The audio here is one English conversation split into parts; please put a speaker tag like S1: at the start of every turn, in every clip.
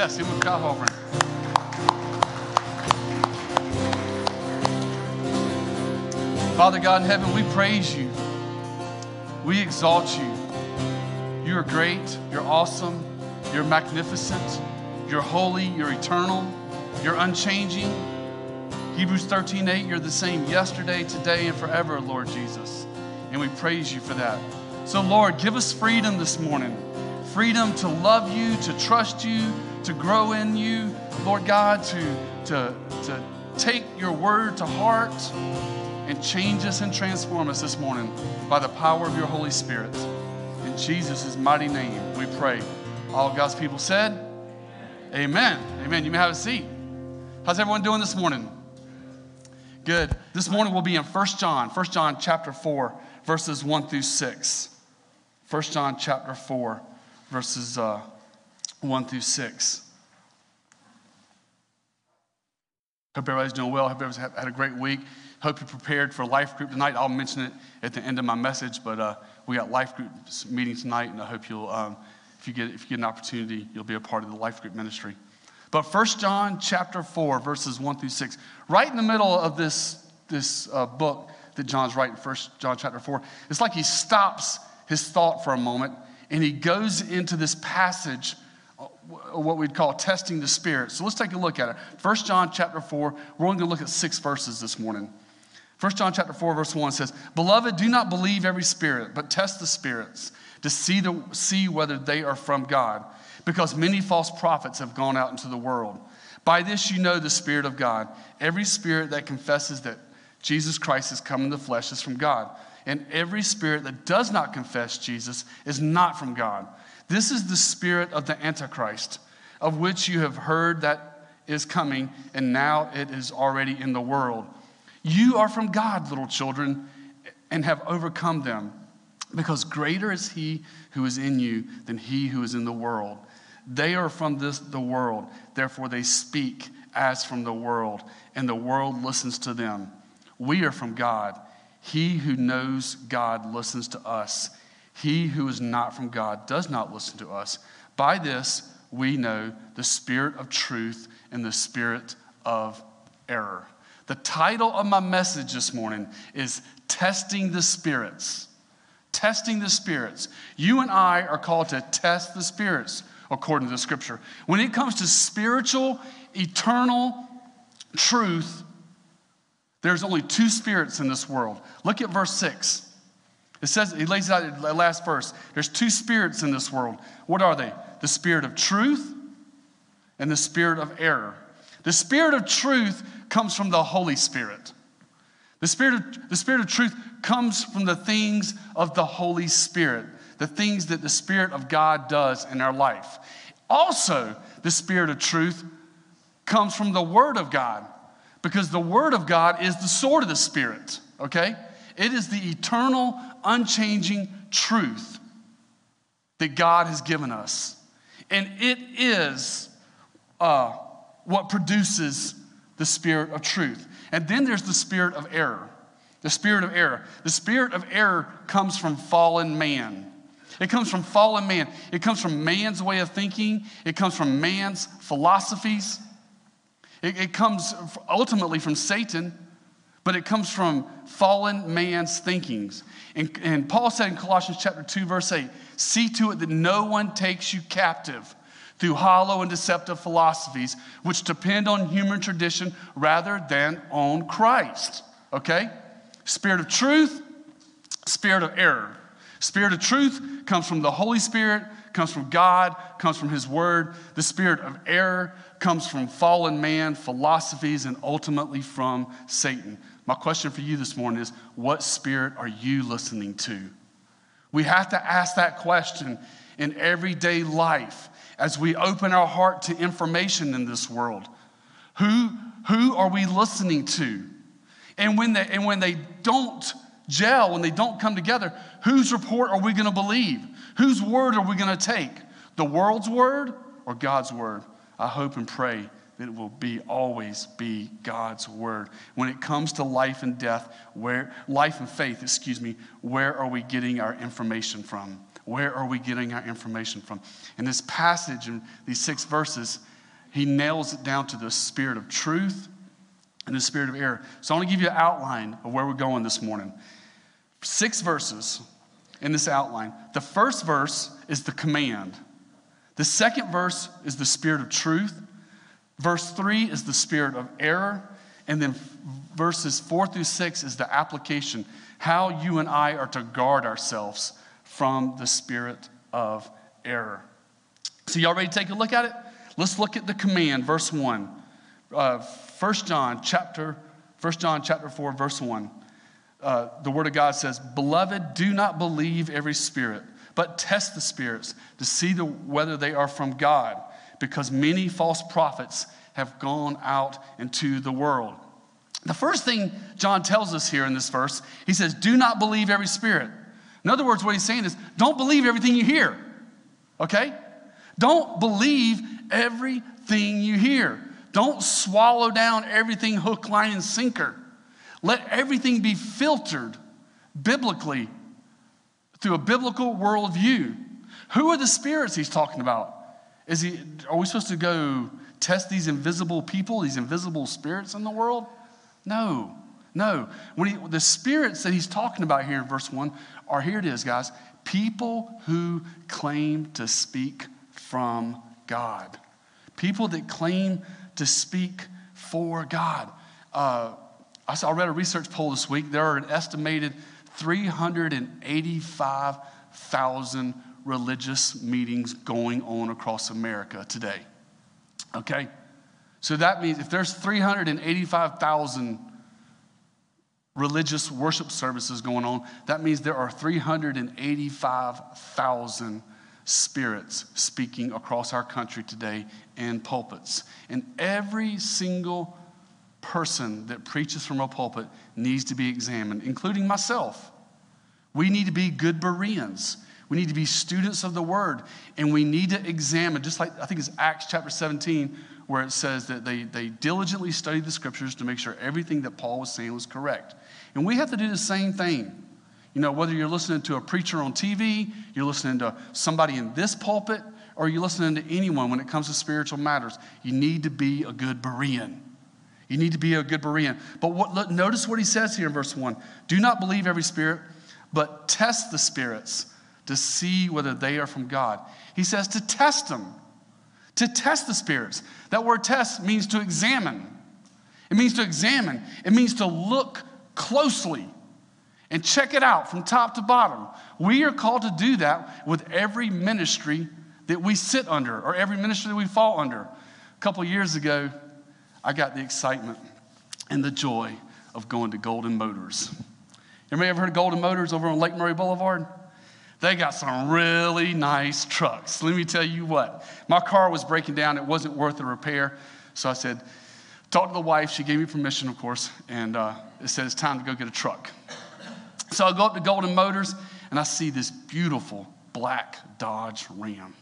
S1: Yes, give him a clap offering. Father God in heaven, we praise you. We exalt you. You are great. You're awesome. You're magnificent. You're holy. You're eternal. You're unchanging. Hebrews 13 8, you're the same yesterday, today, and forever, Lord Jesus. And we praise you for that. So, Lord, give us freedom this morning freedom to love you, to trust you, to grow in you, Lord God, to, to, to take your word to heart and change us and transform us this morning by the power of your Holy Spirit. In Jesus' mighty name, we pray. All God's people said, Amen. Amen. You may have a seat. How's everyone doing this morning? Good. This morning we'll be in 1 John, 1 John chapter 4, verses 1 through 6. 1 John chapter 4, verses uh, 1 through 6. Hope everybody's doing well. Hope everybody's had a great week. Hope you're prepared for life group tonight. I'll mention it at the end of my message, but uh, we got life group meeting tonight, and I hope you'll, um, if you get if you get an opportunity, you'll be a part of the life group ministry. But First John chapter 4, verses 1 through 6, right in the middle of this, this uh, book that John's writing, First John chapter 4, it's like he stops his thought for a moment and he goes into this passage, what we'd call testing the spirit. So let's take a look at it. First John chapter 4, we're only going to look at six verses this morning. First John chapter 4, verse 1 says, Beloved, do not believe every spirit, but test the spirits to see, the, see whether they are from God because many false prophets have gone out into the world. By this you know the Spirit of God. Every spirit that confesses that Jesus Christ has come in the flesh is from God. And every spirit that does not confess Jesus is not from God. This is the spirit of the Antichrist, of which you have heard that is coming, and now it is already in the world. You are from God, little children, and have overcome them, because greater is he who is in you than he who is in the world. They are from this, the world, therefore they speak as from the world, and the world listens to them. We are from God. He who knows God listens to us. He who is not from God does not listen to us. By this, we know the spirit of truth and the spirit of error. The title of my message this morning is Testing the Spirits. Testing the Spirits. You and I are called to test the spirits according to the scripture. When it comes to spiritual, eternal truth, there's only two spirits in this world. Look at verse 6. It says, he lays out the last verse. There's two spirits in this world. What are they? The spirit of truth and the spirit of error. The spirit of truth comes from the Holy Spirit. The spirit of, the spirit of truth comes from the things of the Holy Spirit the things that the Spirit of God does in our life. Also, the Spirit of truth comes from the Word of God because the Word of God is the sword of the Spirit, okay? It is the eternal, unchanging truth that God has given us. And it is uh, what produces the spirit of truth. And then there's the spirit of error. The spirit of error. The spirit of error comes from fallen man. It comes from fallen man. It comes from man's way of thinking. It comes from man's philosophies. It, it comes ultimately from Satan, but it comes from fallen man's thinkings. And, and Paul said in Colossians chapter 2, verse 8, see to it that no one takes you captive through hollow and deceptive philosophies, which depend on human tradition rather than on Christ. Okay? Spirit of truth, spirit of error. Spirit of truth comes from the Holy Spirit, comes from God, comes from His Word. The spirit of error comes from fallen man, philosophies, and ultimately from Satan. My question for you this morning is what spirit are you listening to? We have to ask that question in everyday life as we open our heart to information in this world. Who, who are we listening to? And when they, and when they don't gel, when they don't come together, whose report are we going to believe? Whose word are we going to take? The world's word or God's word? I hope and pray it will be always be God's word. When it comes to life and death, where life and faith, excuse me, where are we getting our information from? Where are we getting our information from? In this passage, in these six verses, he nails it down to the spirit of truth and the spirit of error. So I want to give you an outline of where we're going this morning. Six verses in this outline. The first verse is the command. The second verse is the spirit of truth. Verse three is the spirit of error. And then verses four through six is the application how you and I are to guard ourselves from the spirit of error. So, y'all ready to take a look at it? Let's look at the command, verse 1. Uh, 1 John chapter, 1 John chapter 4, verse 1. Uh, the word of God says, Beloved, do not believe every spirit, but test the spirits to see the, whether they are from God, because many false prophets have gone out into the world. The first thing John tells us here in this verse, he says, Do not believe every spirit. In other words, what he's saying is, don't believe everything you hear, okay? Don't believe everything you hear. Don't swallow down everything hook, line, and sinker. Let everything be filtered biblically through a biblical worldview. Who are the spirits he's talking about? Is he, are we supposed to go test these invisible people, these invisible spirits in the world? No, no. When he, the spirits that he's talking about here in verse 1 are here it is, guys people who claim to speak from God. People that claim to speak for God. Uh, I, saw, I read a research poll this week. There are an estimated 385,000 religious meetings going on across America today. Okay? So that means if there's 385,000 religious worship services going on, that means there are 385,000 spirits speaking across our country today in pulpits. And every single person that preaches from a pulpit needs to be examined, including myself. We need to be good Bereans. We need to be students of the word, and we need to examine, just like I think it's Acts chapter 17, where it says that they, they diligently studied the scriptures to make sure everything that Paul was saying was correct. And we have to do the same thing. You know, whether you're listening to a preacher on TV, you're listening to somebody in this pulpit, or you're listening to anyone when it comes to spiritual matters, you need to be a good Berean. You need to be a good Berean. But what, look, notice what he says here in verse 1 Do not believe every spirit, but test the spirits to see whether they are from God. He says to test them to test the spirits. That word test means to examine. It means to examine, it means to look closely and check it out from top to bottom. We are called to do that with every ministry that we sit under or every ministry that we fall under. A couple years ago, I got the excitement and the joy of going to Golden Motors. Anybody ever heard of Golden Motors over on Lake Murray Boulevard? They got some really nice trucks. Let me tell you what, my car was breaking down. It wasn't worth the repair. So I said, talk to the wife. She gave me permission, of course, and uh, it said it's time to go get a truck. So I go up to Golden Motors and I see this beautiful black Dodge Ram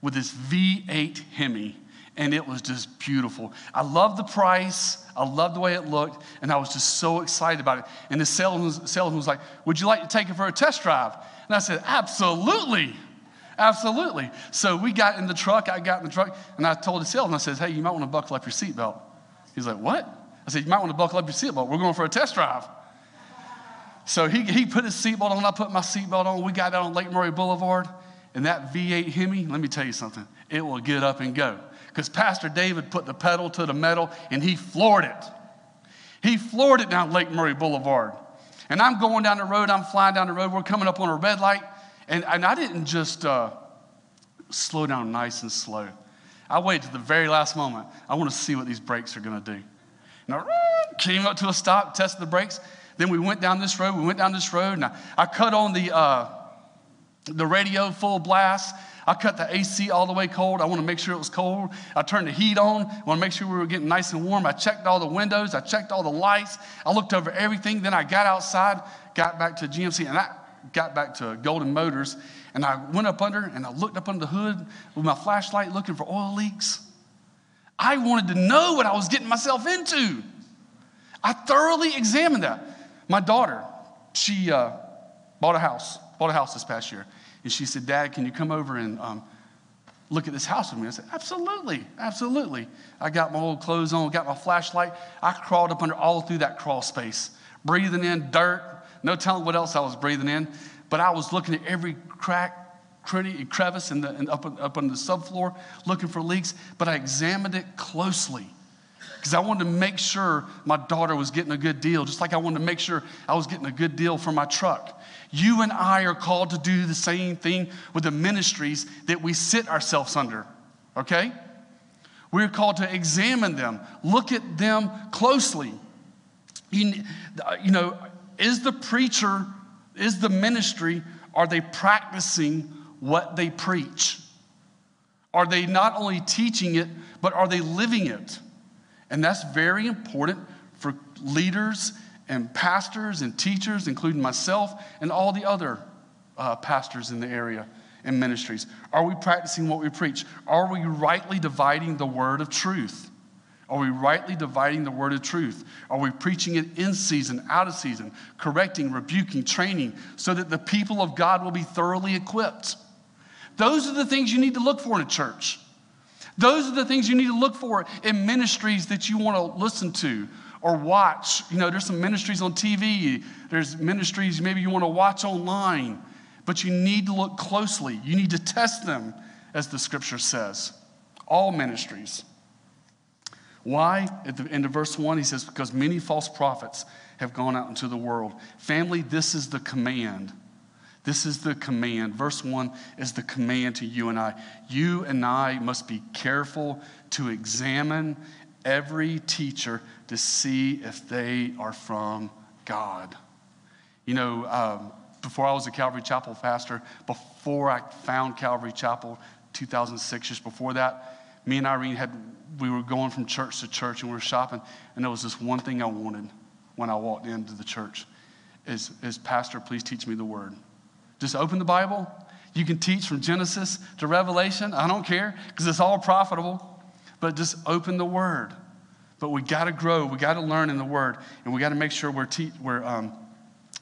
S1: with this V8 Hemi, and it was just beautiful. I loved the price. I loved the way it looked, and I was just so excited about it. And the salesman, salesman was like, Would you like to take it for a test drive? And I said, Absolutely. Absolutely. So we got in the truck. I got in the truck, and I told the salesman, I said, Hey, you might want to buckle up your seatbelt. He's like, What? I said, You might want to buckle up your seatbelt. We're going for a test drive. So he, he put his seatbelt on. I put my seatbelt on. We got out on Lake Murray Boulevard, and that V8 Hemi, let me tell you something, it will get up and go. Because Pastor David put the pedal to the metal, and he floored it. He floored it down Lake Murray Boulevard. And I'm going down the road, I'm flying down the road, we're coming up on a red light. And, and I didn't just uh, slow down nice and slow. I waited to the very last moment. I want to see what these brakes are going to do. And I came up to a stop, tested the brakes. Then we went down this road. We went down this road, and I, I cut on the, uh, the radio full blast. I cut the AC all the way cold. I want to make sure it was cold. I turned the heat on. I want to make sure we were getting nice and warm. I checked all the windows. I checked all the lights. I looked over everything. Then I got outside, got back to GMC, and I got back to Golden Motors. And I went up under and I looked up under the hood with my flashlight looking for oil leaks. I wanted to know what I was getting myself into. I thoroughly examined that. My daughter, she uh, bought a house, bought a house this past year. And she said, Dad, can you come over and um, look at this house with me? I said, Absolutely, absolutely. I got my old clothes on, got my flashlight. I crawled up under all through that crawl space, breathing in dirt, no telling what else I was breathing in. But I was looking at every crack, crevice in the, in, up, up on the subfloor, looking for leaks. But I examined it closely because I wanted to make sure my daughter was getting a good deal, just like I wanted to make sure I was getting a good deal for my truck. You and I are called to do the same thing with the ministries that we sit ourselves under, okay? We're called to examine them, look at them closely. You, uh, you know, is the preacher, is the ministry, are they practicing what they preach? Are they not only teaching it, but are they living it? And that's very important for leaders and pastors and teachers, including myself and all the other uh, pastors in the area and ministries. Are we practicing what we preach? Are we rightly dividing the word of truth? Are we rightly dividing the word of truth? Are we preaching it in season, out of season, correcting, rebuking, training, so that the people of God will be thoroughly equipped? Those are the things you need to look for in a church. Those are the things you need to look for in ministries that you want to listen to or watch. You know, there's some ministries on TV, there's ministries maybe you want to watch online, but you need to look closely. You need to test them, as the scripture says. All ministries. Why? At the end of verse 1, he says, Because many false prophets have gone out into the world. Family, this is the command. This is the command. Verse 1 is the command to you and I. You and I must be careful to examine every teacher to see if they are from God. You know, um, before I was a Calvary Chapel pastor, before I found Calvary Chapel, 2006, just before that, me and Irene had, we were going from church to church and we were shopping, and there was this one thing I wanted when I walked into the church is, is Pastor, please teach me the word. Just open the Bible. You can teach from Genesis to Revelation. I don't care because it's all profitable. But just open the Word. But we got to grow. We got to learn in the Word, and we got to make sure we're, te- we're um,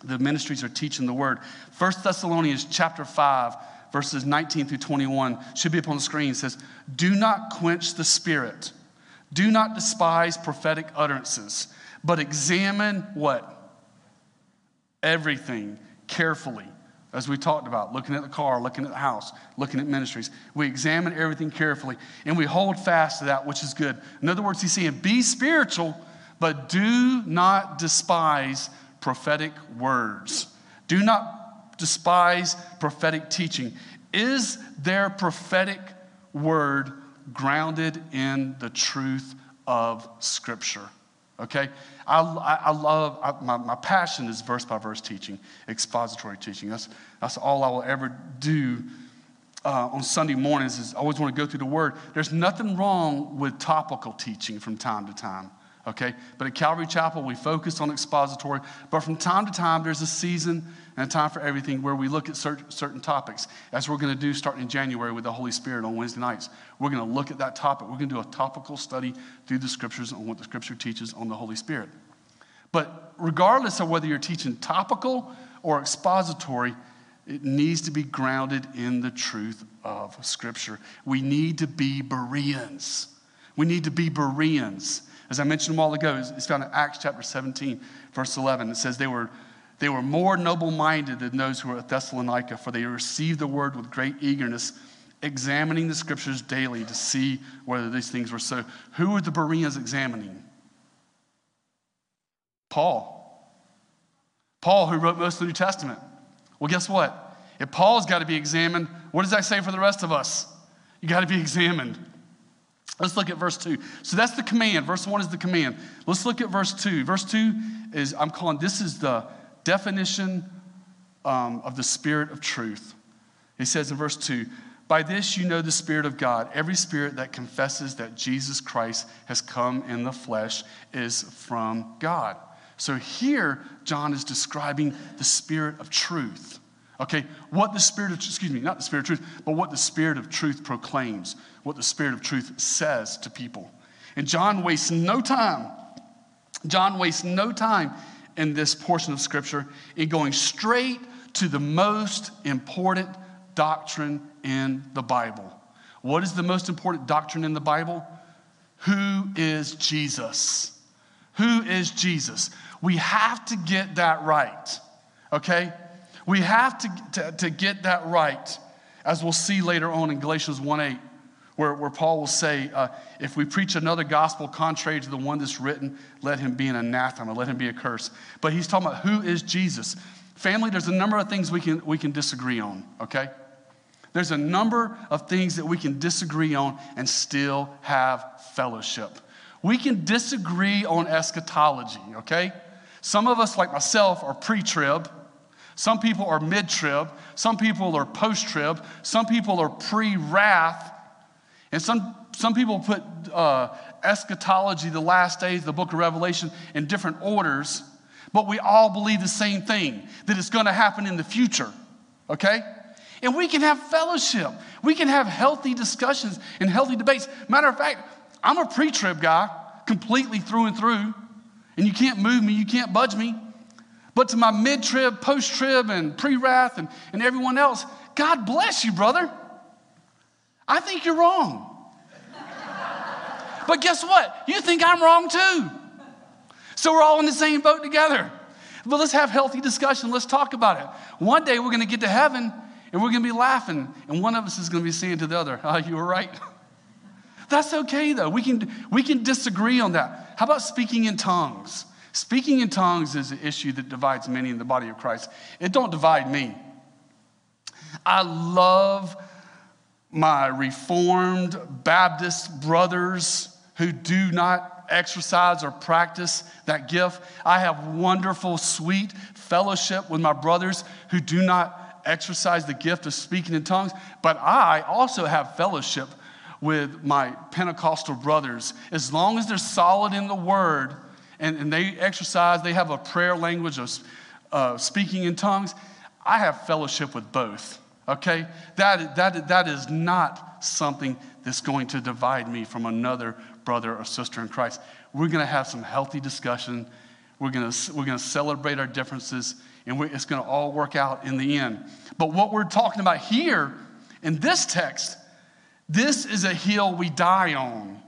S1: the ministries are teaching the Word. First Thessalonians chapter five, verses 19 through 21 should be up on the screen. It says, "Do not quench the Spirit. Do not despise prophetic utterances, but examine what everything carefully." As we talked about, looking at the car, looking at the house, looking at ministries. We examine everything carefully and we hold fast to that which is good. In other words, he's saying, be spiritual, but do not despise prophetic words. Do not despise prophetic teaching. Is their prophetic word grounded in the truth of Scripture? Okay? I, I love, I, my, my passion is verse by verse teaching, expository teaching. That's, that's all I will ever do uh, on Sunday mornings is I always want to go through the Word. There's nothing wrong with topical teaching from time to time, okay? But at Calvary Chapel, we focus on expository. But from time to time, there's a season and a time for everything where we look at certain, topics, as we're going to do starting in January with the Holy Spirit on Wednesday nights. We're going to look at that topic. We're going to do a topical study through the scriptures on what the scripture teaches on the Holy Spirit. But regardless of whether you're teaching topical or expository, it needs to be grounded in the truth of Scripture. We need to be Bereans. We need to be Bereans. As I mentioned a while ago, it's found in Acts chapter 17, verse 11. It says they were they were more noble minded than those who were at Thessalonica, for they received the word with great eagerness, examining the scriptures daily to see whether these things were so. Who were the Bereans examining? Paul. Paul, who wrote most of the New Testament. Well, guess what? If Paul's got to be examined, what does that say for the rest of us? You got to be examined. Let's look at verse 2. So that's the command. Verse 1 is the command. Let's look at verse 2. Verse 2 is, I'm calling this is the definition um, of the Spirit of truth. He says in verse 2 By this you know the Spirit of God. Every spirit that confesses that Jesus Christ has come in the flesh is from God. So here, John is describing the Spirit of truth. Okay, what the Spirit of, excuse me, not the Spirit of truth, but what the Spirit of truth proclaims, what the Spirit of truth says to people. And John wastes no time. John wastes no time in this portion of Scripture in going straight to the most important doctrine in the Bible. What is the most important doctrine in the Bible? Who is Jesus? Who is Jesus? We have to get that right, okay? We have to, to, to get that right, as we'll see later on in Galatians 1 8 where, where Paul will say, uh, if we preach another gospel contrary to the one that's written, let him be an anathema, let him be a curse. But he's talking about who is Jesus. Family, there's a number of things we can, we can disagree on, okay? There's a number of things that we can disagree on and still have fellowship. We can disagree on eschatology, okay? Some of us, like myself, are pre trib. Some people are mid trib. Some people are post trib. Some people are pre wrath. And some, some people put uh, eschatology, the last days, the book of Revelation, in different orders, but we all believe the same thing that it's going to happen in the future, okay? And we can have fellowship. We can have healthy discussions and healthy debates. Matter of fact, I'm a pre trib guy, completely through and through, and you can't move me, you can't budge me. But to my mid trib, post trib, and pre wrath, and, and everyone else, God bless you, brother. I think you're wrong. but guess what? You think I'm wrong too. So we're all in the same boat together. But let's have healthy discussion. Let's talk about it. One day we're going to get to heaven and we're going to be laughing, and one of us is going to be saying to the other, Oh, you were right. That's okay though. We can, we can disagree on that. How about speaking in tongues? Speaking in tongues is an issue that divides many in the body of Christ. It don't divide me. I love my Reformed Baptist brothers who do not exercise or practice that gift. I have wonderful, sweet fellowship with my brothers who do not exercise the gift of speaking in tongues. But I also have fellowship with my Pentecostal brothers. As long as they're solid in the word and, and they exercise, they have a prayer language of uh, speaking in tongues, I have fellowship with both okay? That, that, that is not something that's going to divide me from another brother or sister in Christ. We're going to have some healthy discussion. We're going to, we're going to celebrate our differences, and it's going to all work out in the end. But what we're talking about here in this text, this is a hill we die on.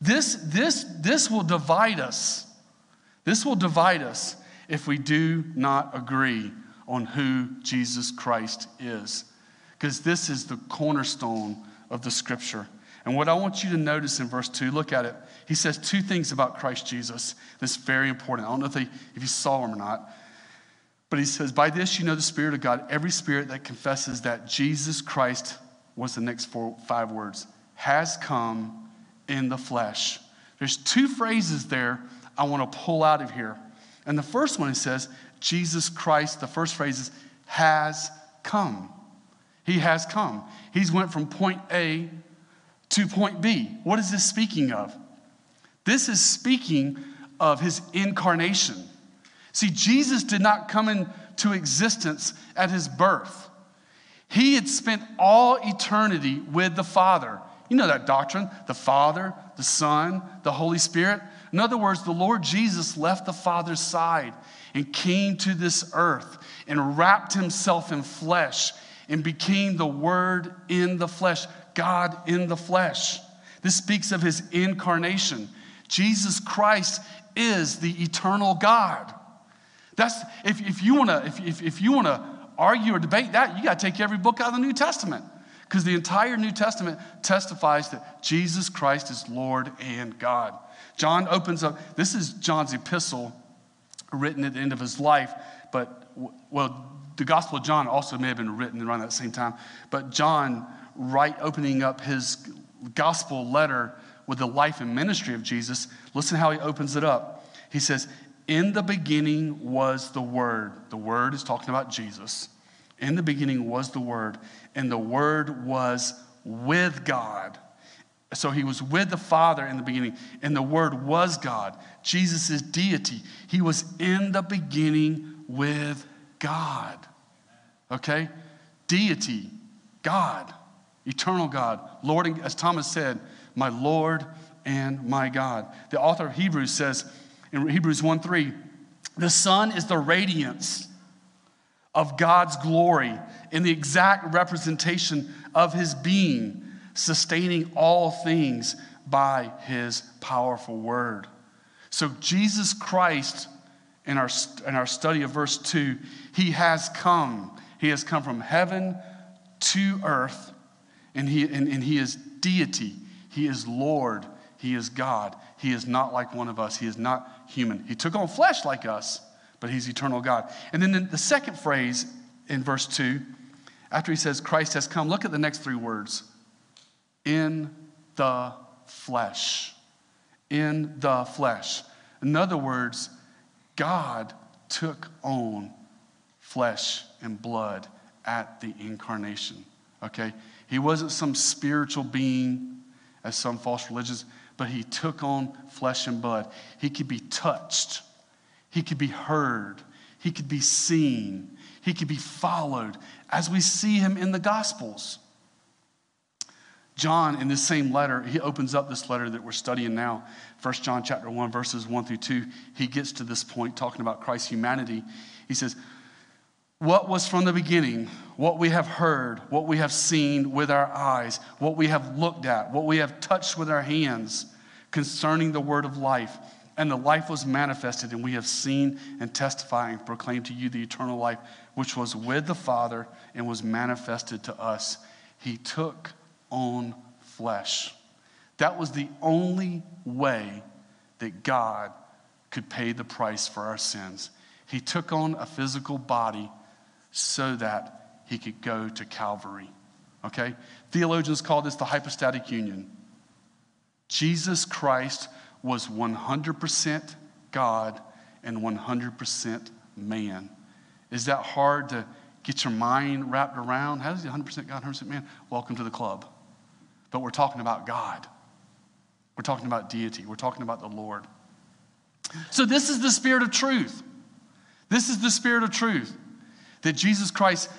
S1: This, this, this will divide us. This will divide us if we do not agree on who Jesus Christ is. Because this is the cornerstone of the scripture. And what I want you to notice in verse 2, look at it. He says two things about Christ Jesus that's very important. I don't know if, they, if you saw them or not. But he says, By this you know the Spirit of God. Every spirit that confesses that Jesus Christ, what's the next four, five words? Has come in the flesh. There's two phrases there I want to pull out of here. And the first one, he says, Jesus Christ, the first phrase is, has come. He has come. He's went from point A to point B. What is this speaking of? This is speaking of his incarnation. See, Jesus did not come into existence at his birth. He had spent all eternity with the Father. You know that doctrine the Father, the Son, the Holy Spirit. In other words, the Lord Jesus left the Father's side and came to this earth and wrapped himself in flesh and became the Word in the flesh, God in the flesh. This speaks of his incarnation. Jesus Christ is the eternal God. That's if, if you wanna if, if, if you wanna argue or debate that, you gotta take every book out of the New Testament. Because the entire New Testament testifies that Jesus Christ is Lord and God. John opens up, this is John's epistle written at the end of his life, but, well, the Gospel of John also may have been written around that same time. But John, right opening up his gospel letter with the life and ministry of Jesus, listen how he opens it up. He says, In the beginning was the Word. The Word is talking about Jesus. In the beginning was the Word, and the Word was with God so he was with the Father in the beginning, and the Word was God. Jesus deity. He was in the beginning with God. Okay? Deity, God, eternal God, Lord, and, as Thomas said, my Lord and my God. The author of Hebrews says in Hebrews 1 3, the Son is the radiance of God's glory in the exact representation of his being sustaining all things by his powerful word. So, Jesus Christ, in our, in our study of verse 2, he has come. He has come from heaven to earth, and he, and, and he is deity. He is Lord. He is God. He is not like one of us. He is not human. He took on flesh like us, but he's eternal God. And then the second phrase in verse 2, after he says Christ has come, look at the next three words in the flesh. In the flesh. In other words, God took on flesh and blood at the incarnation. Okay? He wasn't some spiritual being as some false religions, but he took on flesh and blood. He could be touched, he could be heard, he could be seen, he could be followed as we see him in the Gospels. John, in this same letter, he opens up this letter that we're studying now, 1 John chapter 1, verses 1 through 2. He gets to this point talking about Christ's humanity. He says, What was from the beginning, what we have heard, what we have seen with our eyes, what we have looked at, what we have touched with our hands concerning the word of life. And the life was manifested, and we have seen and testify and proclaim to you the eternal life, which was with the Father and was manifested to us. He took on flesh. That was the only way that God could pay the price for our sins. He took on a physical body so that he could go to Calvary. Okay? Theologians call this the hypostatic union. Jesus Christ was 100% God and 100% man. Is that hard to get your mind wrapped around? How is he 100% God, 100% man? Welcome to the club but we're talking about God. We're talking about deity. We're talking about the Lord. So, this is the spirit of truth. This is the spirit of truth that Jesus Christ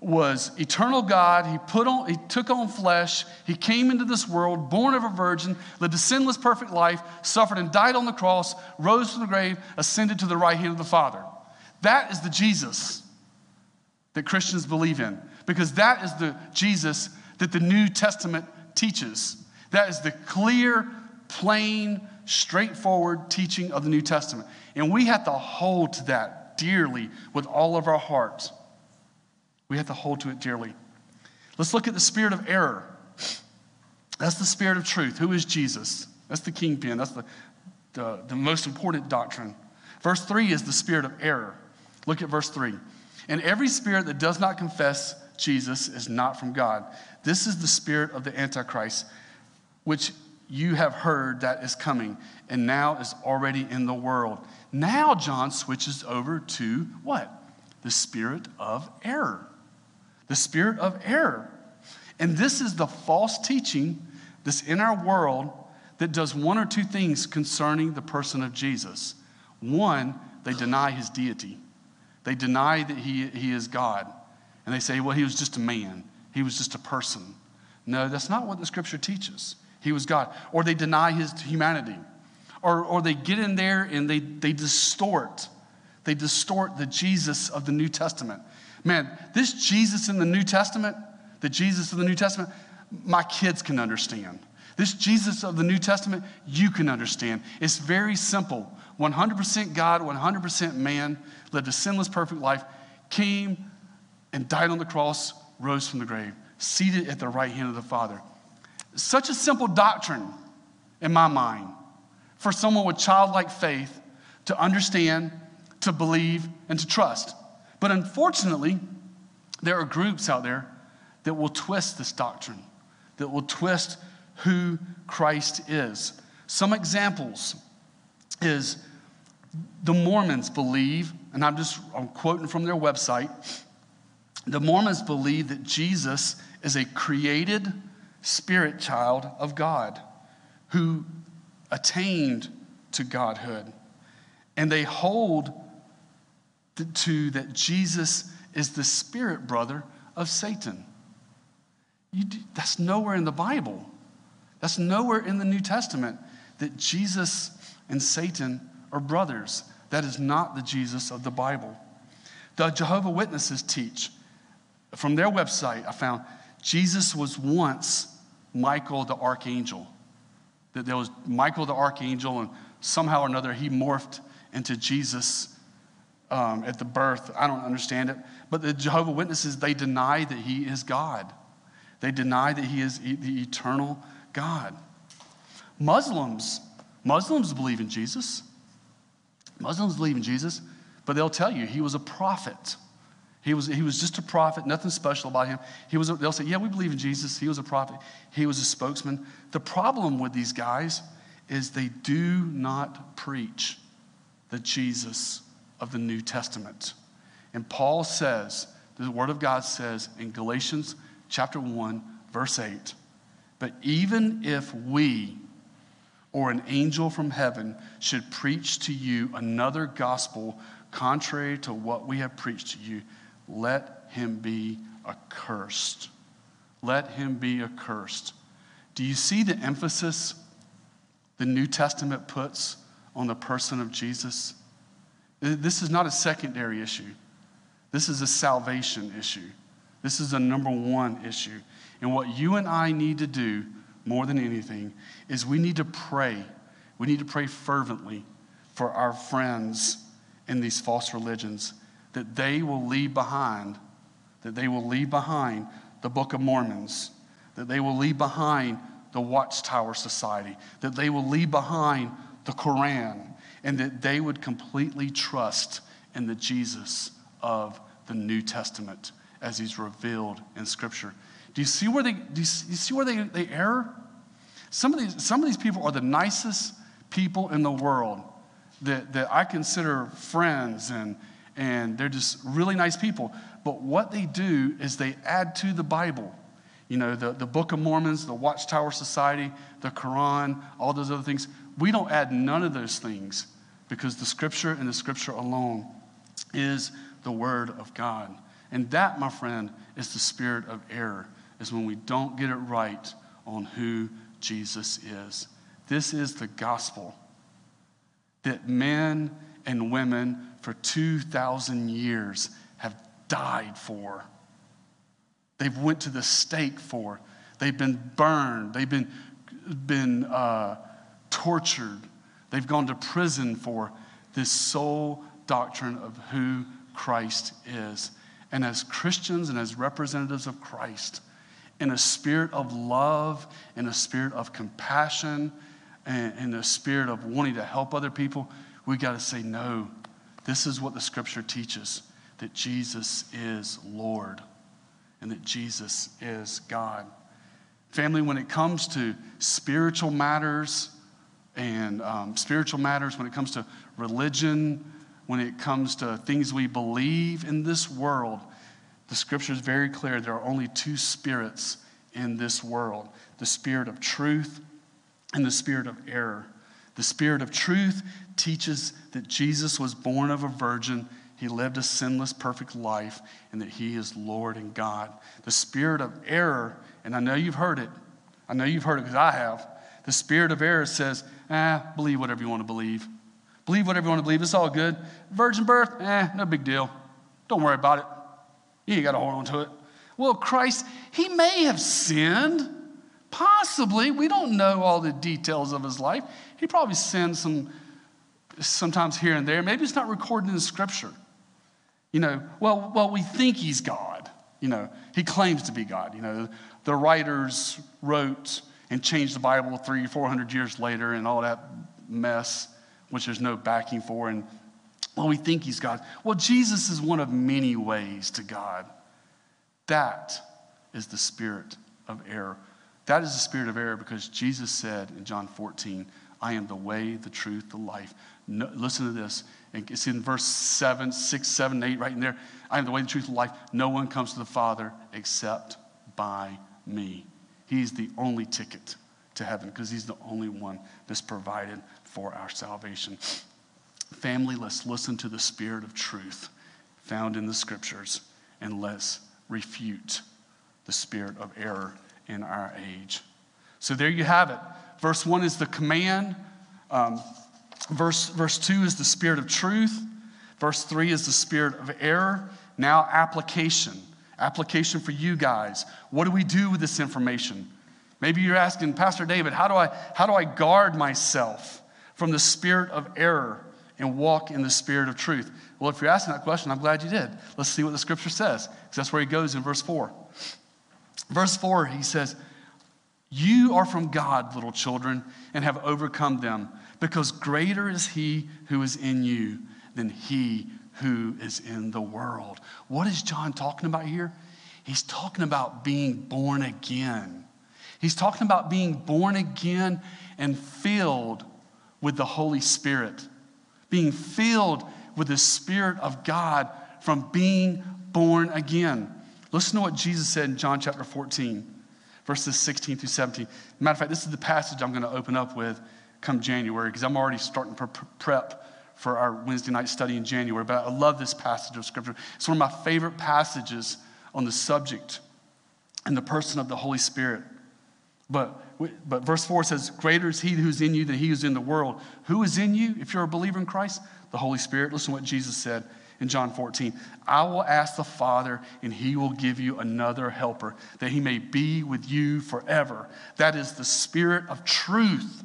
S1: was eternal God. He put on, he took on flesh. He came into this world, born of a virgin, lived a sinless, perfect life, suffered and died on the cross, rose from the grave, ascended to the right hand of the Father. That is the Jesus that Christians believe in, because that is the Jesus that the New Testament teaches. That is the clear, plain, straightforward teaching of the New Testament. And we have to hold to that dearly with all of our hearts. We have to hold to it dearly. Let's look at the spirit of error. That's the spirit of truth. Who is Jesus? That's the kingpin. That's the, the, the most important doctrine. Verse 3 is the spirit of error. Look at verse 3. And every spirit that does not confess Jesus is not from God. This is the spirit of the Antichrist, which you have heard that is coming and now is already in the world. Now, John switches over to what? The spirit of error. The spirit of error. And this is the false teaching that's in our world that does one or two things concerning the person of Jesus. One, they deny his deity, they deny that he, he is God. And they say, well, he was just a man, he was just a person. No, that's not what the scripture teaches. He was God. Or they deny his humanity. Or, or they get in there and they, they distort. They distort the Jesus of the New Testament. Man, this Jesus in the New Testament, the Jesus of the New Testament, my kids can understand. This Jesus of the New Testament, you can understand. It's very simple 100% God, 100% man, lived a sinless, perfect life, came, and died on the cross, rose from the grave, seated at the right hand of the Father. Such a simple doctrine in my mind for someone with childlike faith to understand, to believe, and to trust. But unfortunately, there are groups out there that will twist this doctrine, that will twist who Christ is. Some examples is the Mormons believe, and I'm just I'm quoting from their website, the Mormons believe that Jesus is a created spirit child of God who attained to godhood. And they hold to that Jesus is the spirit brother of Satan. Do, that's nowhere in the Bible. That's nowhere in the New Testament that Jesus and Satan are brothers. That is not the Jesus of the Bible. The Jehovah Witnesses teach from their website, I found Jesus was once Michael the archangel. That there was Michael the archangel, and somehow or another he morphed into Jesus um, at the birth. I don't understand it. But the Jehovah Witnesses, they deny that he is God. They deny that he is the eternal God. Muslims, Muslims believe in Jesus. Muslims believe in Jesus, but they'll tell you he was a prophet. He was, he was just a prophet, nothing special about him. He was, they'll say, Yeah, we believe in Jesus. He was a prophet, he was a spokesman. The problem with these guys is they do not preach the Jesus of the New Testament. And Paul says, the Word of God says in Galatians chapter 1, verse 8, but even if we or an angel from heaven should preach to you another gospel contrary to what we have preached to you, let him be accursed. Let him be accursed. Do you see the emphasis the New Testament puts on the person of Jesus? This is not a secondary issue. This is a salvation issue. This is a number one issue. And what you and I need to do more than anything is we need to pray. We need to pray fervently for our friends in these false religions that they will leave behind, that they will leave behind the Book of Mormons, that they will leave behind the Watchtower Society, that they will leave behind the Koran, and that they would completely trust in the Jesus of the New Testament as he's revealed in Scripture. Do you see where they, do you see where they, they err? Some of, these, some of these people are the nicest people in the world that, that I consider friends and, and they're just really nice people. But what they do is they add to the Bible. You know, the, the Book of Mormons, the Watchtower Society, the Quran, all those other things. We don't add none of those things because the Scripture and the Scripture alone is the Word of God. And that, my friend, is the spirit of error, is when we don't get it right on who Jesus is. This is the gospel that men and women for 2,000 years have died for. They've went to the stake for. They've been burned. They've been, been uh, tortured. They've gone to prison for this sole doctrine of who Christ is. And as Christians and as representatives of Christ, in a spirit of love, in a spirit of compassion, and in a spirit of wanting to help other people, we got to say, no, this is what the scripture teaches that Jesus is Lord and that Jesus is God. Family, when it comes to spiritual matters and um, spiritual matters, when it comes to religion, when it comes to things we believe in this world, the scripture is very clear. There are only two spirits in this world the spirit of truth and the spirit of error. The spirit of truth teaches that Jesus was born of a virgin, he lived a sinless, perfect life, and that he is Lord and God. The spirit of error, and I know you've heard it, I know you've heard it because I have. The spirit of error says, ah, believe whatever you want to believe. Believe whatever you want to believe. It's all good. Virgin birth, eh, no big deal. Don't worry about it. You ain't got to hold on to it. Well, Christ, he may have sinned. Possibly. We don't know all the details of his life. He probably sinned some sometimes here and there. Maybe it's not recorded in scripture. You know, well, well, we think he's God. You know, he claims to be God. You know, the writers wrote and changed the Bible three, four hundred years later and all that mess, which there's no backing for. And well, we think he's God. Well, Jesus is one of many ways to God. That is the spirit of error. That is the spirit of error because Jesus said in John 14, I am the way, the truth, the life. No, listen to this. And it's in verse 7, 6, 7, 8, right in there. I am the way, the truth, the life. No one comes to the Father except by me. He's the only ticket to heaven because he's the only one that's provided for our salvation. Family, let's listen to the spirit of truth found in the scriptures and let's refute the spirit of error in our age. So there you have it. Verse 1 is the command. Um, Verse, verse 2 is the spirit of truth. Verse 3 is the spirit of error. Now, application. Application for you guys. What do we do with this information? Maybe you're asking, Pastor David, how do I, how do I guard myself from the spirit of error and walk in the spirit of truth? Well, if you're asking that question, I'm glad you did. Let's see what the scripture says, because that's where he goes in verse 4. Verse 4, he says, You are from God, little children, and have overcome them, because greater is he who is in you than he who is in the world. What is John talking about here? He's talking about being born again. He's talking about being born again and filled with the Holy Spirit, being filled with the Spirit of God from being born again. Listen to what Jesus said in John chapter 14, verses 16 through 17. Matter of fact, this is the passage I'm going to open up with come January because I'm already starting to prep for our Wednesday night study in January. But I love this passage of Scripture. It's one of my favorite passages on the subject and the person of the Holy Spirit. But, but verse 4 says, Greater is he who's in you than he who's in the world. Who is in you if you're a believer in Christ? The Holy Spirit. Listen to what Jesus said in John 14. I will ask the Father, and he will give you another helper, that he may be with you forever. That is the Spirit of truth,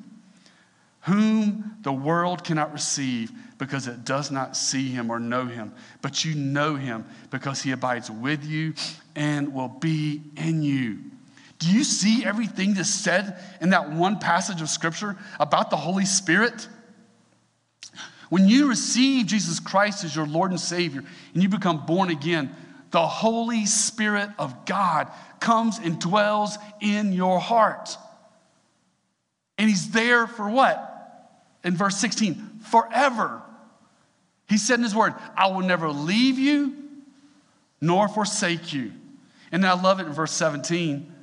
S1: whom the world cannot receive because it does not see him or know him. But you know him because he abides with you and will be in you. Do you see everything that's said in that one passage of scripture about the Holy Spirit? When you receive Jesus Christ as your Lord and Savior and you become born again, the Holy Spirit of God comes and dwells in your heart. And He's there for what? In verse 16, forever. He said in His Word, I will never leave you nor forsake you. And I love it in verse 17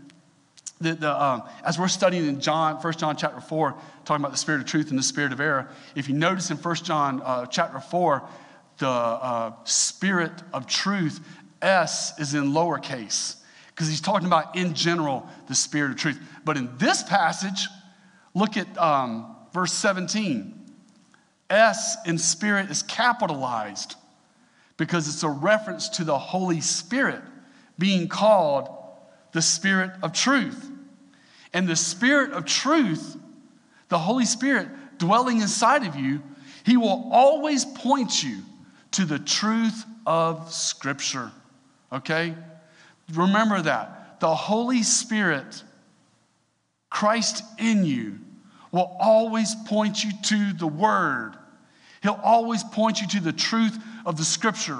S1: the, the, um, as we're studying in John, 1 John chapter 4, talking about the spirit of truth and the spirit of error, if you notice in 1 John uh, chapter 4, the uh, spirit of truth, S is in lowercase, because he's talking about in general the spirit of truth. But in this passage, look at um, verse 17. S in spirit is capitalized because it's a reference to the Holy Spirit being called the Spirit of truth. And the Spirit of truth, the Holy Spirit dwelling inside of you, He will always point you to the truth of Scripture. Okay? Remember that. The Holy Spirit, Christ in you, will always point you to the Word. He'll always point you to the truth of the Scripture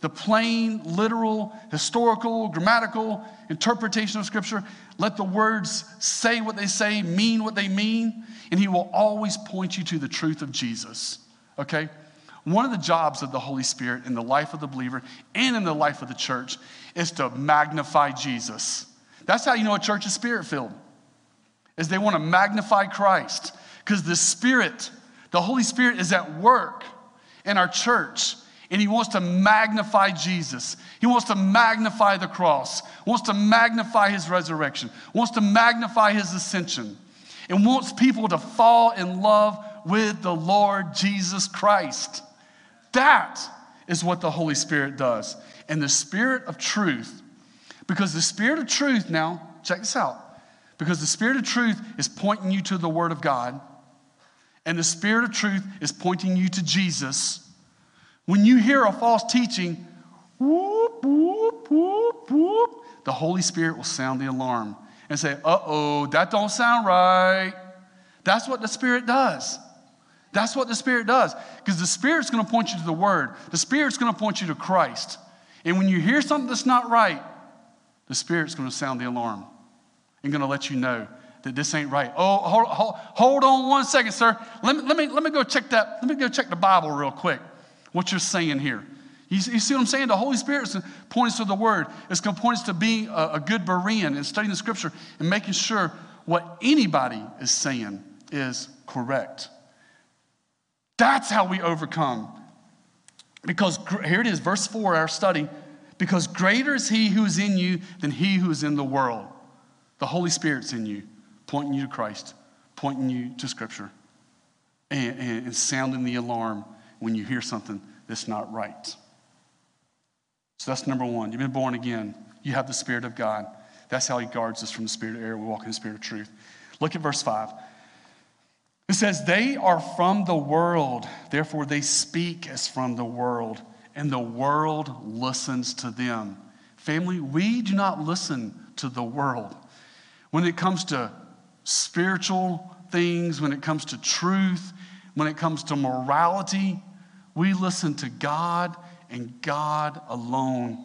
S1: the plain, literal, historical, grammatical interpretation of Scripture. Let the words say what they say, mean what they mean, and He will always point you to the truth of Jesus. Okay? One of the jobs of the Holy Spirit in the life of the believer and in the life of the church is to magnify Jesus. That's how you know a church is spirit filled, is they want to magnify Christ because the Spirit, the Holy Spirit is at work in our church and he wants to magnify Jesus. He wants to magnify the cross, wants to magnify his resurrection, wants to magnify his ascension, and wants people to fall in love with the Lord Jesus Christ. That is what the Holy Spirit does. And the Spirit of truth, because the Spirit of truth, now, check this out, because the Spirit of truth is pointing you to the Word of God, and the Spirit of truth is pointing you to Jesus when you hear a false teaching, whoop, whoop, whoop, whoop, the Holy Spirit will sound the alarm and say, uh oh, that don't sound right. That's what the Spirit does. That's what the Spirit does. Because the Spirit's going to point you to the Word, the Spirit's going to point you to Christ. And when you hear something that's not right, the Spirit's going to sound the alarm and going to let you know that this ain't right. Oh, hold, hold, hold on one second, sir. Let me, let, me, let me go check that. Let me go check the Bible real quick what you're saying here. You, you see what I'm saying? The Holy Spirit points to the Word. It's going to point to being a, a good Berean and studying the Scripture and making sure what anybody is saying is correct. That's how we overcome. Because here it is, verse 4, our study. Because greater is He who is in you than He who is in the world. The Holy Spirit's in you, pointing you to Christ, pointing you to Scripture, and, and, and sounding the alarm when you hear something that's not right. So that's number one. You've been born again, you have the Spirit of God. That's how he guards us from the spirit of error. We walk in the spirit of truth. Look at verse 5. It says, They are from the world, therefore they speak as from the world, and the world listens to them. Family, we do not listen to the world. When it comes to spiritual things, when it comes to truth, when it comes to morality, we listen to God and God alone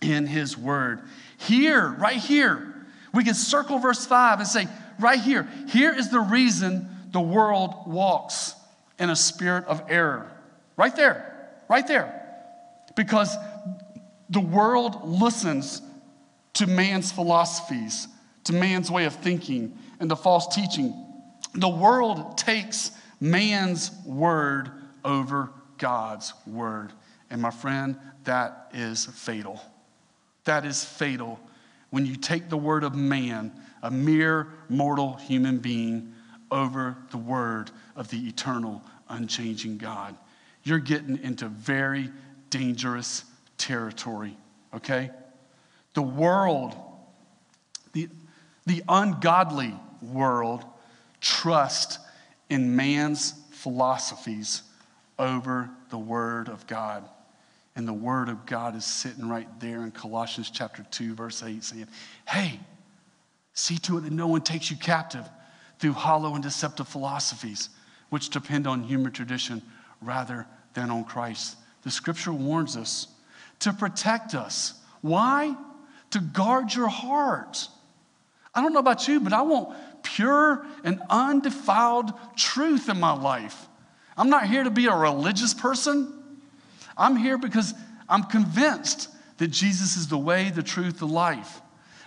S1: in His Word. Here, right here, we can circle verse 5 and say, right here, here is the reason the world walks in a spirit of error. Right there, right there. Because the world listens to man's philosophies, to man's way of thinking, and to false teaching. The world takes man's word over God's word. And my friend, that is fatal. That is fatal when you take the word of man, a mere mortal human being, over the word of the eternal, unchanging God. You're getting into very dangerous territory, okay? The world, the, the ungodly world, trust in man's philosophies over the Word of God. And the Word of God is sitting right there in Colossians chapter 2, verse 8, saying, Hey, see to it that no one takes you captive through hollow and deceptive philosophies, which depend on human tradition rather than on Christ. The scripture warns us to protect us. Why? To guard your heart. I don't know about you, but I want pure and undefiled truth in my life. I'm not here to be a religious person. I'm here because I'm convinced that Jesus is the way, the truth, the life.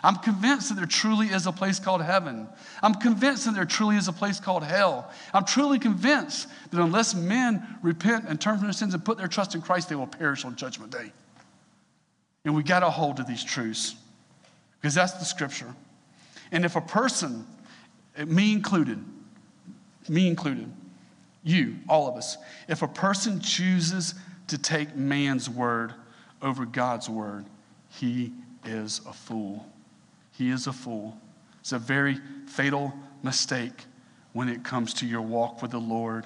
S1: I'm convinced that there truly is a place called heaven. I'm convinced that there truly is a place called hell. I'm truly convinced that unless men repent and turn from their sins and put their trust in Christ, they will perish on Judgment Day. And we got to hold to these truths because that's the scripture. And if a person, me included, me included, you, all of us, if a person chooses to take man's word over God's word, he is a fool he is a fool. It's a very fatal mistake when it comes to your walk with the Lord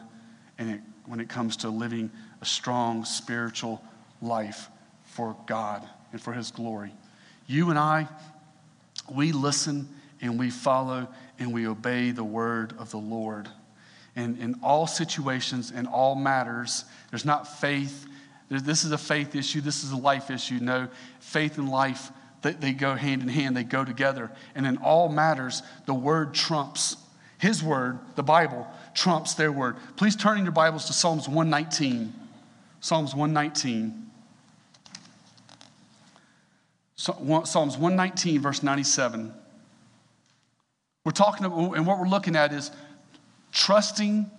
S1: and it, when it comes to living a strong spiritual life for God and for His glory. You and I, we listen and we follow and we obey the word of the Lord. And in all situations, in all matters, there's not faith. This is a faith issue, this is a life issue. No, faith and life they, they go hand in hand, they go together. And in all matters, the word trumps. His word, the Bible, trumps their word. Please turn in your Bibles to Psalms 119. Psalms 119. Psalms 119, verse 97. We're talking about, and what we're looking at is trusting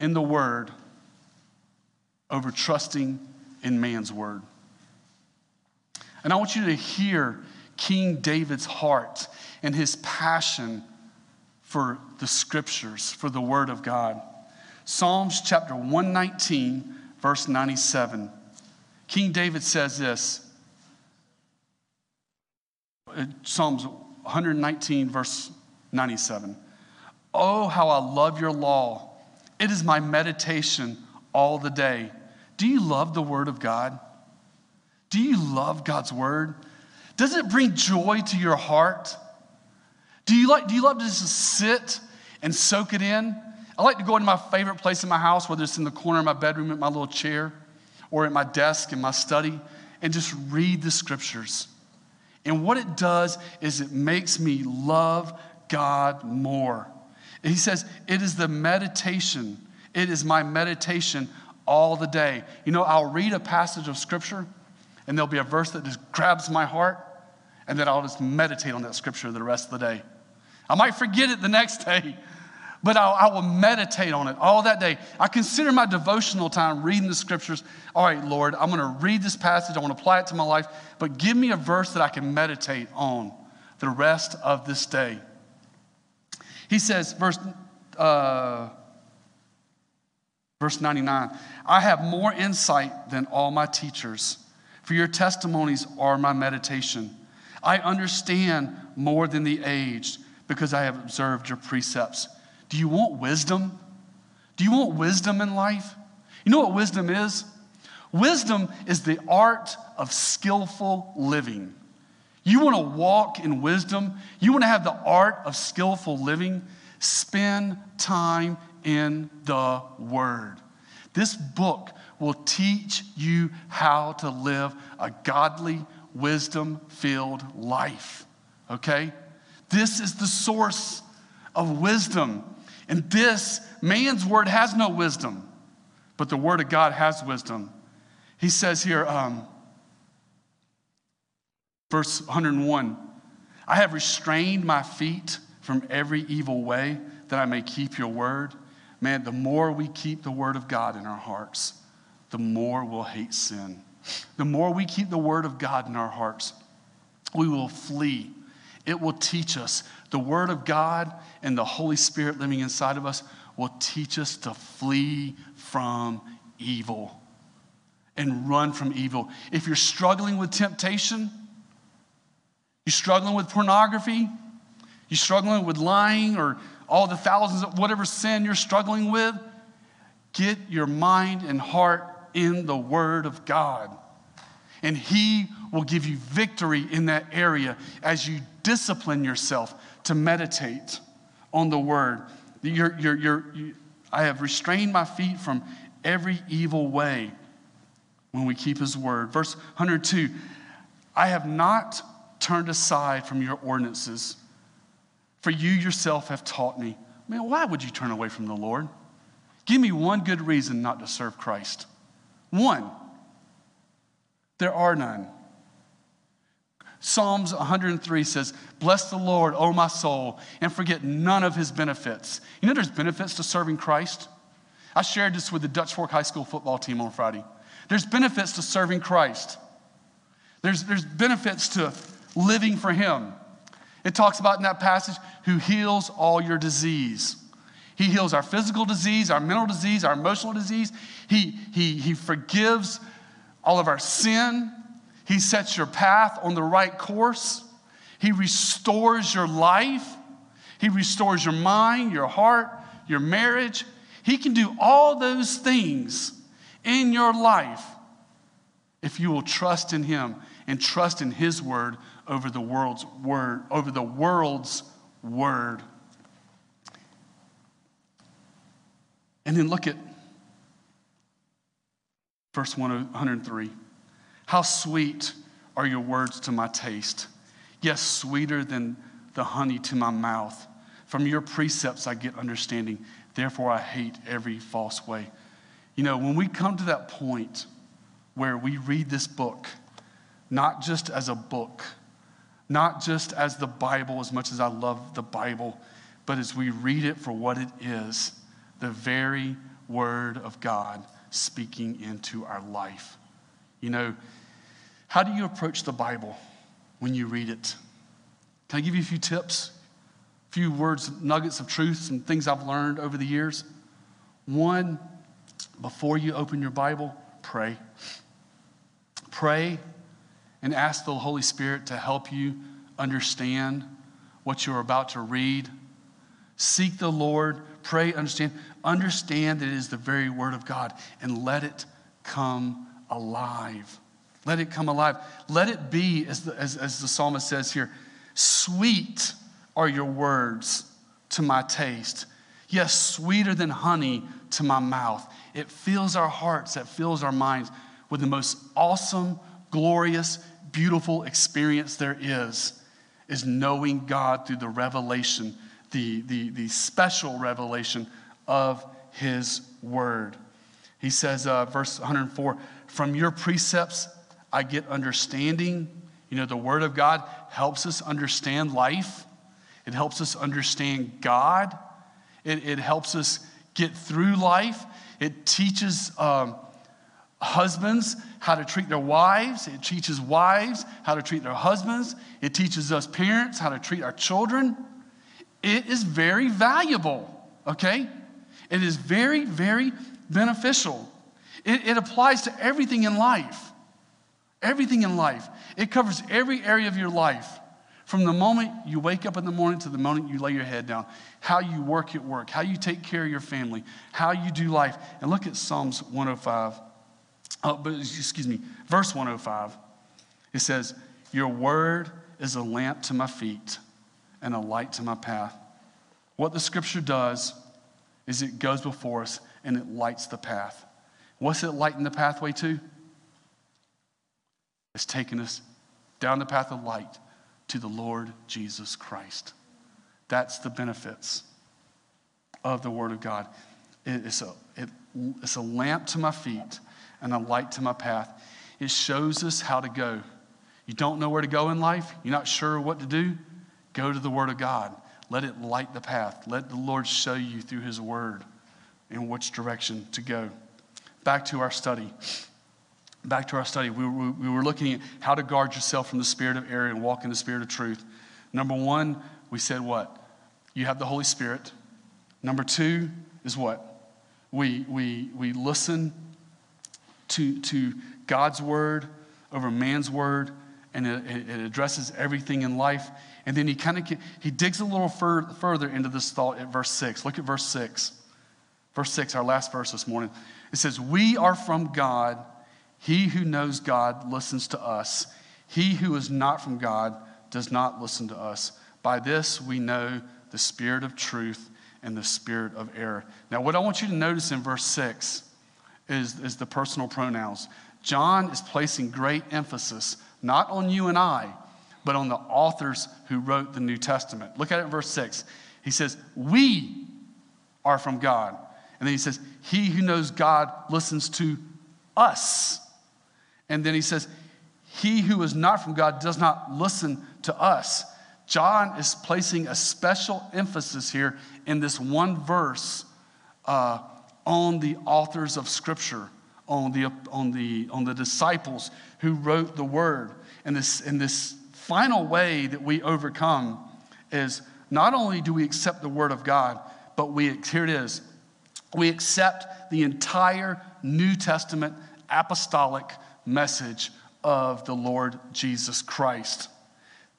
S1: in the word over trusting in man's word. And I want you to hear King David's heart and his passion for the scriptures, for the word of God. Psalms chapter 119, verse 97. King David says this uh, Psalms 119, verse 97. Oh, how I love your law. It is my meditation all the day. Do you love the word of God? Do you love God's word? Does it bring joy to your heart? Do you, like, do you love to just sit and soak it in? I like to go into my favorite place in my house, whether it's in the corner of my bedroom at my little chair or at my desk in my study, and just read the scriptures. And what it does is it makes me love God more. And he says, It is the meditation, it is my meditation all the day. You know, I'll read a passage of scripture and there'll be a verse that just grabs my heart, and then I'll just meditate on that scripture the rest of the day. I might forget it the next day, but I'll, I will meditate on it all that day. I consider my devotional time reading the scriptures. All right, Lord, I'm going to read this passage, I want to apply it to my life, but give me a verse that I can meditate on the rest of this day. He says, verse, uh, verse 99, I have more insight than all my teachers for your testimonies are my meditation. I understand more than the aged because I have observed your precepts. Do you want wisdom? Do you want wisdom in life? You know what wisdom is? Wisdom is the art of skillful living. You want to walk in wisdom? You want to have the art of skillful living? Spend time in the Word. This book will teach you how to live a godly, wisdom filled life. Okay? This is the source of wisdom. And this, man's word has no wisdom, but the word of God has wisdom. He says here, um, verse 101 I have restrained my feet from every evil way that I may keep your word. Man, the more we keep the word of God in our hearts, the more we'll hate sin. The more we keep the word of God in our hearts, we will flee. It will teach us. The word of God and the Holy Spirit living inside of us will teach us to flee from evil and run from evil. If you're struggling with temptation, you're struggling with pornography, you're struggling with lying or all the thousands of whatever sin you're struggling with, get your mind and heart in the Word of God. And He will give you victory in that area as you discipline yourself to meditate on the Word. You're, you're, you're, you, I have restrained my feet from every evil way when we keep His Word. Verse 102 I have not turned aside from your ordinances, for you yourself have taught me. Man, why would you turn away from the Lord? Give me one good reason not to serve Christ. One. There are none. Psalms 103 says, Bless the Lord, O my soul, and forget none of his benefits. You know, there's benefits to serving Christ. I shared this with the Dutch Fork High School football team on Friday. There's benefits to serving Christ, there's, there's benefits to living for him. It talks about in that passage who heals all your disease. He heals our physical disease, our mental disease, our emotional disease. He, he, he forgives all of our sin. He sets your path on the right course. He restores your life. He restores your mind, your heart, your marriage. He can do all those things in your life if you will trust in him and trust in his word over the world's word over the world's word And then look at verse 103. How sweet are your words to my taste. Yes, sweeter than the honey to my mouth. From your precepts I get understanding. Therefore, I hate every false way. You know, when we come to that point where we read this book, not just as a book, not just as the Bible, as much as I love the Bible, but as we read it for what it is, the very word of God speaking into our life. You know, how do you approach the Bible when you read it? Can I give you a few tips? A few words, nuggets of truth, and things I've learned over the years? One, before you open your Bible, pray. Pray and ask the Holy Spirit to help you understand what you're about to read. Seek the Lord Pray, understand, understand that it is the very word of God and let it come alive. Let it come alive. Let it be, as the, as, as the psalmist says here, sweet are your words to my taste. Yes, sweeter than honey to my mouth. It fills our hearts, it fills our minds with the most awesome, glorious, beautiful experience there is, is knowing God through the revelation the, the, the special revelation of his word. He says, uh, verse 104, from your precepts I get understanding. You know, the word of God helps us understand life, it helps us understand God, it, it helps us get through life, it teaches. Um, husbands how to treat their wives. It teaches wives how to treat their husbands. It teaches us parents how to treat our children. It is very valuable, okay? It is very, very beneficial. It, it applies to everything in life. Everything in life. It covers every area of your life. From the moment you wake up in the morning to the moment you lay your head down, how you work at work, how you take care of your family, how you do life. And look at Psalms 105. Oh, but excuse me, verse 105. It says, Your word is a lamp to my feet and a light to my path. What the scripture does is it goes before us and it lights the path. What's it lighting the pathway to? It's taken us down the path of light to the Lord Jesus Christ. That's the benefits of the Word of God. It's a, it, it's a lamp to my feet and a light to my path. It shows us how to go. You don't know where to go in life, you're not sure what to do, go to the Word of God. Let it light the path. Let the Lord show you through His Word in which direction to go. Back to our study. Back to our study. We, we, we were looking at how to guard yourself from the spirit of error and walk in the spirit of truth. Number one, we said what? You have the Holy Spirit. Number two is what? We, we, we listen to, to God's word over man's word, and it, it addresses everything in life. And then he kind of he digs a little fur, further into this thought at verse six. Look at verse six. Verse six, our last verse this morning. It says, "We are from God. He who knows God listens to us. He who is not from God does not listen to us. By this we know the spirit of truth and the spirit of error." Now, what I want you to notice in verse six is, is the personal pronouns. John is placing great emphasis not on you and I, but on the authors who wrote the New Testament. Look at it in verse 6. He says, We are from God. And then he says, He who knows God listens to us. And then he says, He who is not from God does not listen to us. John is placing a special emphasis here in this one verse uh, on the authors of Scripture, on the, on the, on the disciples who wrote the Word. And this, and this final way that we overcome is not only do we accept the Word of God, but we, here it is, we accept the entire New Testament apostolic message of the Lord Jesus Christ.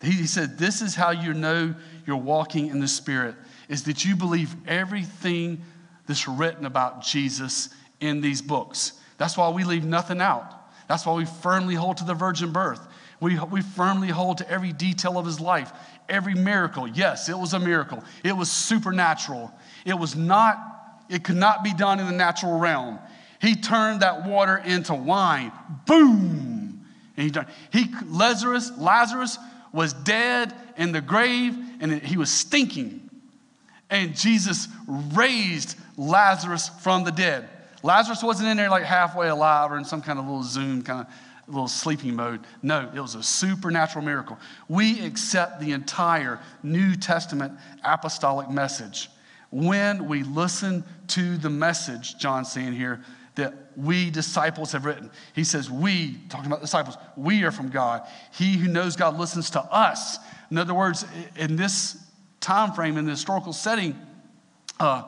S1: He said, This is how you know you're walking in the Spirit, is that you believe everything that's written about Jesus in these books. That's why we leave nothing out. That's why we firmly hold to the virgin birth. We, we firmly hold to every detail of his life, every miracle. Yes, it was a miracle. It was supernatural. It was not, it could not be done in the natural realm. He turned that water into wine. Boom! And he, turned, he Lazarus, Lazarus was dead in the grave and he was stinking. And Jesus raised Lazarus from the dead. Lazarus wasn't in there like halfway alive or in some kind of little Zoom kind of little sleeping mode. No, it was a supernatural miracle. We accept the entire New Testament apostolic message. When we listen to the message, John's saying here, that we disciples have written. He says, We, talking about disciples, we are from God. He who knows God listens to us. In other words, in this time frame, in the historical setting, uh,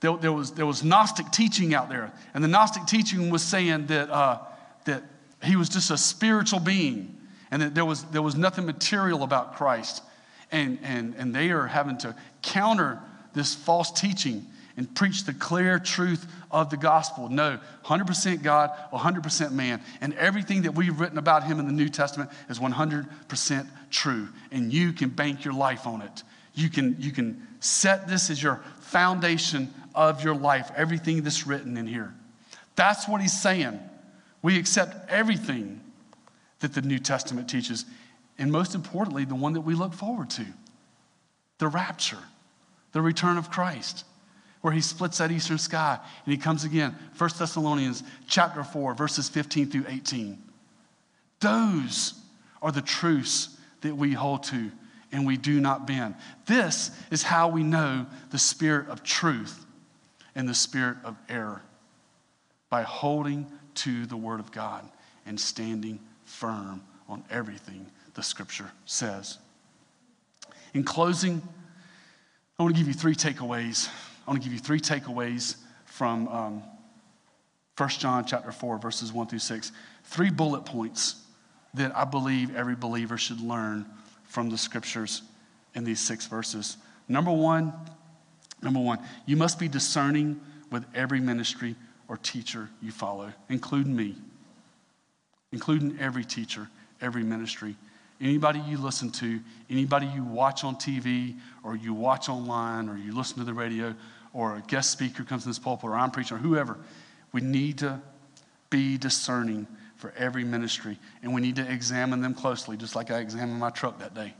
S1: there, there, was, there was Gnostic teaching out there. And the Gnostic teaching was saying that, uh, that he was just a spiritual being and that there was, there was nothing material about Christ. And, and, and they are having to counter this false teaching and preach the clear truth of the gospel. No, 100% God, 100% man. And everything that we've written about him in the New Testament is 100% true. And you can bank your life on it. You can, you can set this as your foundation of your life, everything that's written in here. That's what he's saying. We accept everything that the New Testament teaches, and most importantly, the one that we look forward to the rapture, the return of Christ, where he splits that eastern sky and he comes again. 1 Thessalonians chapter 4, verses 15 through 18. Those are the truths that we hold to and we do not bend. This is how we know the spirit of truth and the spirit of error by holding to the Word of God and standing firm on everything the Scripture says. In closing, I want to give you three takeaways. I want to give you three takeaways from um, 1 John chapter 4, verses 1 through 6. Three bullet points that I believe every believer should learn from the scriptures in these six verses. Number one, number one, you must be discerning with every ministry or teacher you follow, including me, including every teacher, every ministry. Anybody you listen to, anybody you watch on TV or you watch online or you listen to the radio or a guest speaker comes in this pulpit or I'm preaching or whoever, we need to be discerning for every ministry and we need to examine them closely, just like I examined my truck that day.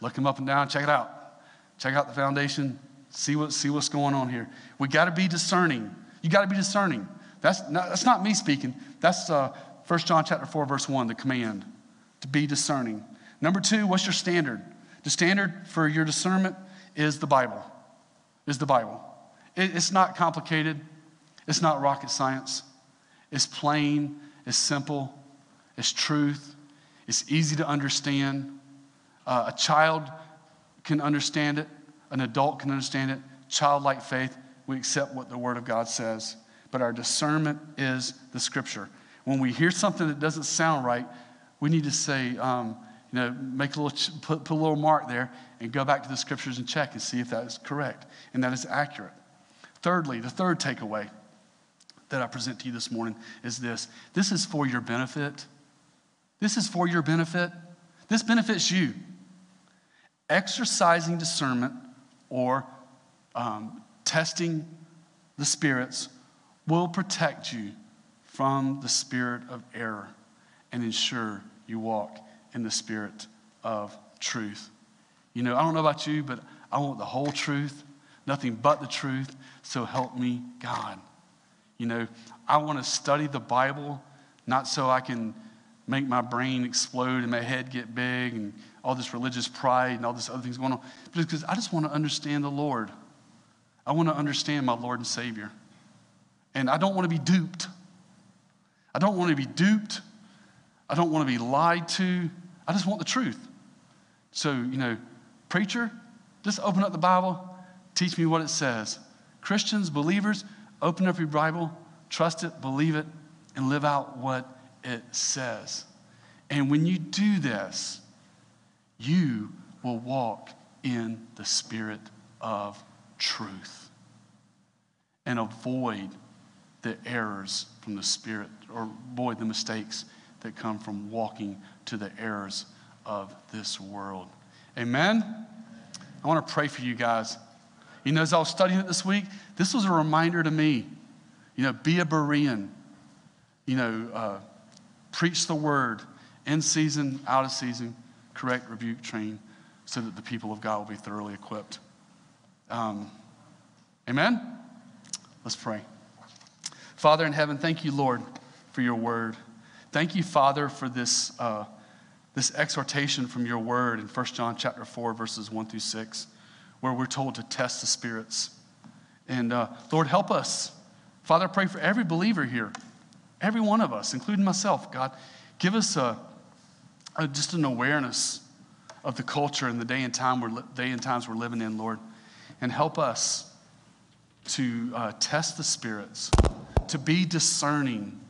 S1: Look them up and down, check it out. Check out the foundation, see, what, see what's going on here. We got to be discerning. You got to be discerning. That's not, that's not me speaking. That's uh, 1 John chapter 4, verse 1, the command to be discerning. Number two, what's your standard? The standard for your discernment is the Bible. Is the Bible. It, it's not complicated. It's not rocket science. It's plain. It's simple. It's truth. It's easy to understand. Uh, a child can understand it. An adult can understand it. Childlike faith, we accept what the Word of God says. But our discernment is the Scripture. When we hear something that doesn't sound right, we need to say, um, you know, make a little, put, put a little mark there and go back to the scriptures and check and see if that is correct and that is accurate. Thirdly, the third takeaway that I present to you this morning is this this is for your benefit. This is for your benefit. This benefits you. Exercising discernment or um, testing the spirits will protect you from the spirit of error and ensure you walk in the spirit of truth. You know, I don't know about you, but I want the whole truth, nothing but the truth. So help me, God. You know, I want to study the Bible, not so I can make my brain explode and my head get big and all this religious pride and all this other things going on, but because I just want to understand the Lord. I want to understand my Lord and Savior. And I don't want to be duped. I don't want to be duped. I don't want to be lied to. I just want the truth. So, you know, preacher, just open up the Bible, teach me what it says. Christians, believers, open up your Bible, trust it, believe it, and live out what it says. And when you do this, you will walk in the spirit of truth and avoid the errors from the Spirit or avoid the mistakes that come from walking to the errors of this world. Amen? I want to pray for you guys. You know, as I was studying it this week, this was a reminder to me. You know, be a Berean. You know, uh, preach the word in season, out of season, correct, rebuke, train, so that the people of God will be thoroughly equipped. Um, amen? Let's pray. Father in heaven, thank you, Lord, for your word. Thank you, Father, for this, uh, this exhortation from your word in 1 John chapter 4, verses 1 through 6, where we're told to test the spirits. And uh, Lord, help us. Father, I pray for every believer here, every one of us, including myself, God. Give us a, a, just an awareness of the culture and the day and time we're, day and times we're living in, Lord. And help us to uh, test the spirits to be discerning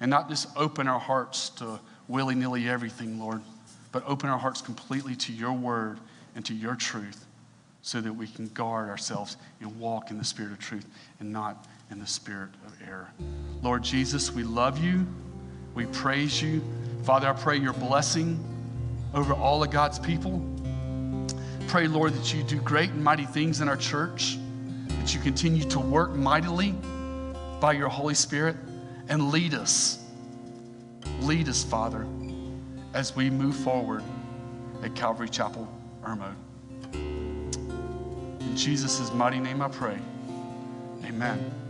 S1: and not just open our hearts to willy nilly everything, Lord, but open our hearts completely to your word and to your truth so that we can guard ourselves and walk in the spirit of truth and not in the spirit of error. Lord Jesus, we love you. We praise you. Father, I pray your blessing over all of God's people. Pray, Lord, that you do great and mighty things in our church, that you continue to work mightily by your Holy Spirit and lead us. Lead us, Father, as we move forward at Calvary Chapel, Irmo. Jesus' mighty name I pray. Amen.